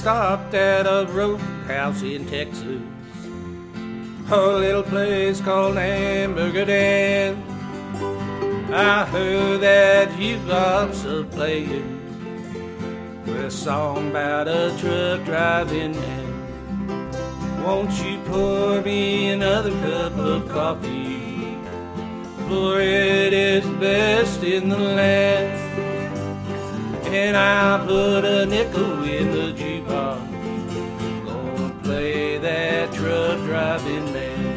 stopped at a roadhouse in Texas, a little place called Hamburger Dan. I heard that you jukebox a playing with a song about a truck driving man. Won't you pour me another cup of coffee? For it is best in the land. And I'll put a nickel in the jukebox. Gonna play that truck driving man.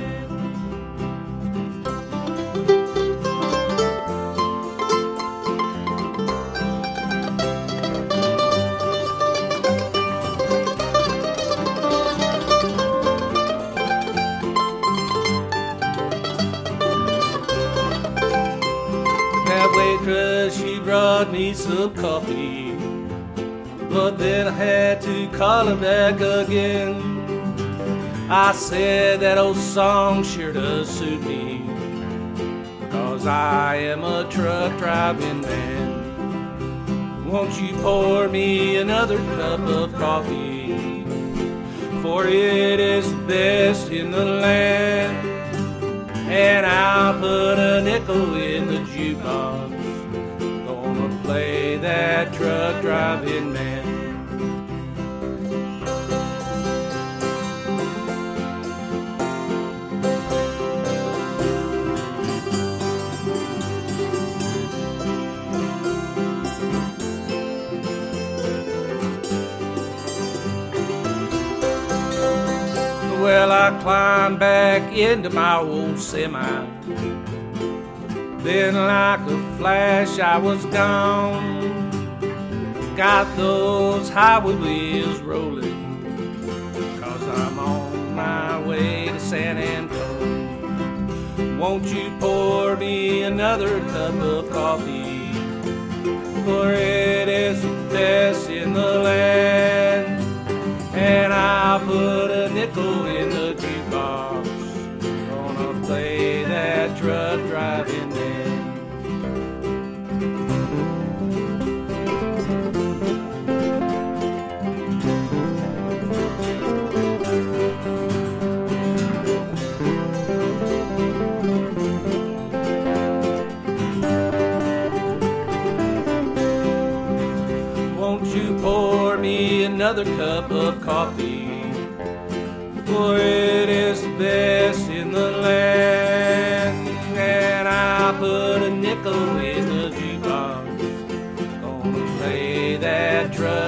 Waitress, she brought me some coffee. But then I had to call her back again. I said that old song sure does suit me. Cause I am a truck driving man. Won't you pour me another cup of coffee? For it is the best in the land. That truck driving man. Well, I climbed back into my old semi. Then, like a flash, I was gone. Got those highway wheels rolling. Cause I'm on my way to San Antonio. Won't you pour me another cup of coffee? For another cup of coffee? For it is the best in the land. And I put a nickel in the jukebox. Gonna play that truck